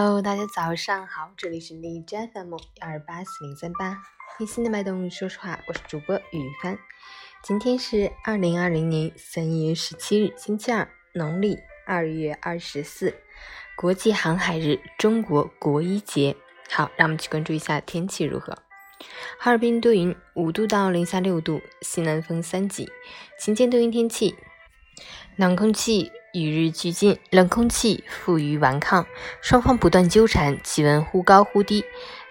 Hello，大家早上好，这里是荔枝 FM 幺二八四零三八，贴心的脉动说实话，我是主播雨帆。今天是二零二零年三月十七日，星期二，农历二月二十四，国际航海日，中国国医节。好，让我们去关注一下天气如何。哈尔滨多云，五度到零下六度，西南风三级，晴间多云天气，冷空气。与日俱进，冷空气负隅顽抗，双方不断纠缠，气温忽高忽低，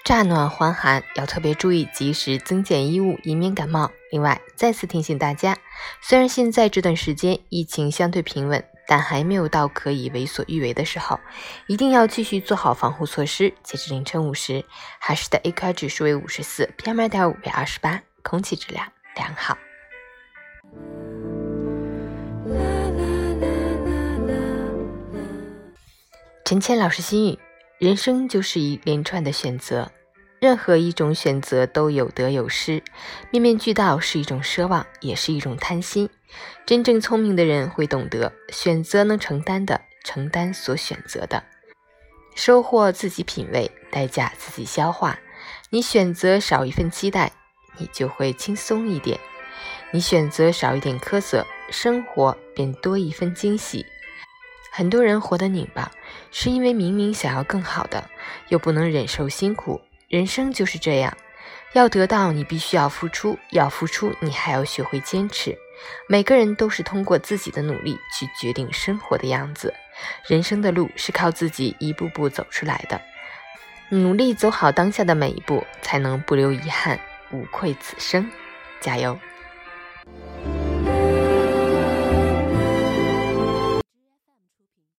乍暖还寒，要特别注意及时增减衣物，以免感冒。另外，再次提醒大家，虽然现在这段时间疫情相对平稳，但还没有到可以为所欲为的时候，一定要继续做好防护措施。截至凌晨五时，海市的 AQI 指数为五十四，PM 二点五为二十八，空气质量良好。陈谦老师心语：人生就是一连串的选择，任何一种选择都有得有失，面面俱到是一种奢望，也是一种贪心。真正聪明的人会懂得，选择能承担的，承担所选择的，收获自己品味，代价自己消化。你选择少一份期待，你就会轻松一点；你选择少一点苛责，生活便多一分惊喜。很多人活得拧巴，是因为明明想要更好的，又不能忍受辛苦。人生就是这样，要得到你必须要付出，要付出你还要学会坚持。每个人都是通过自己的努力去决定生活的样子。人生的路是靠自己一步步走出来的，努力走好当下的每一步，才能不留遗憾，无愧此生。加油！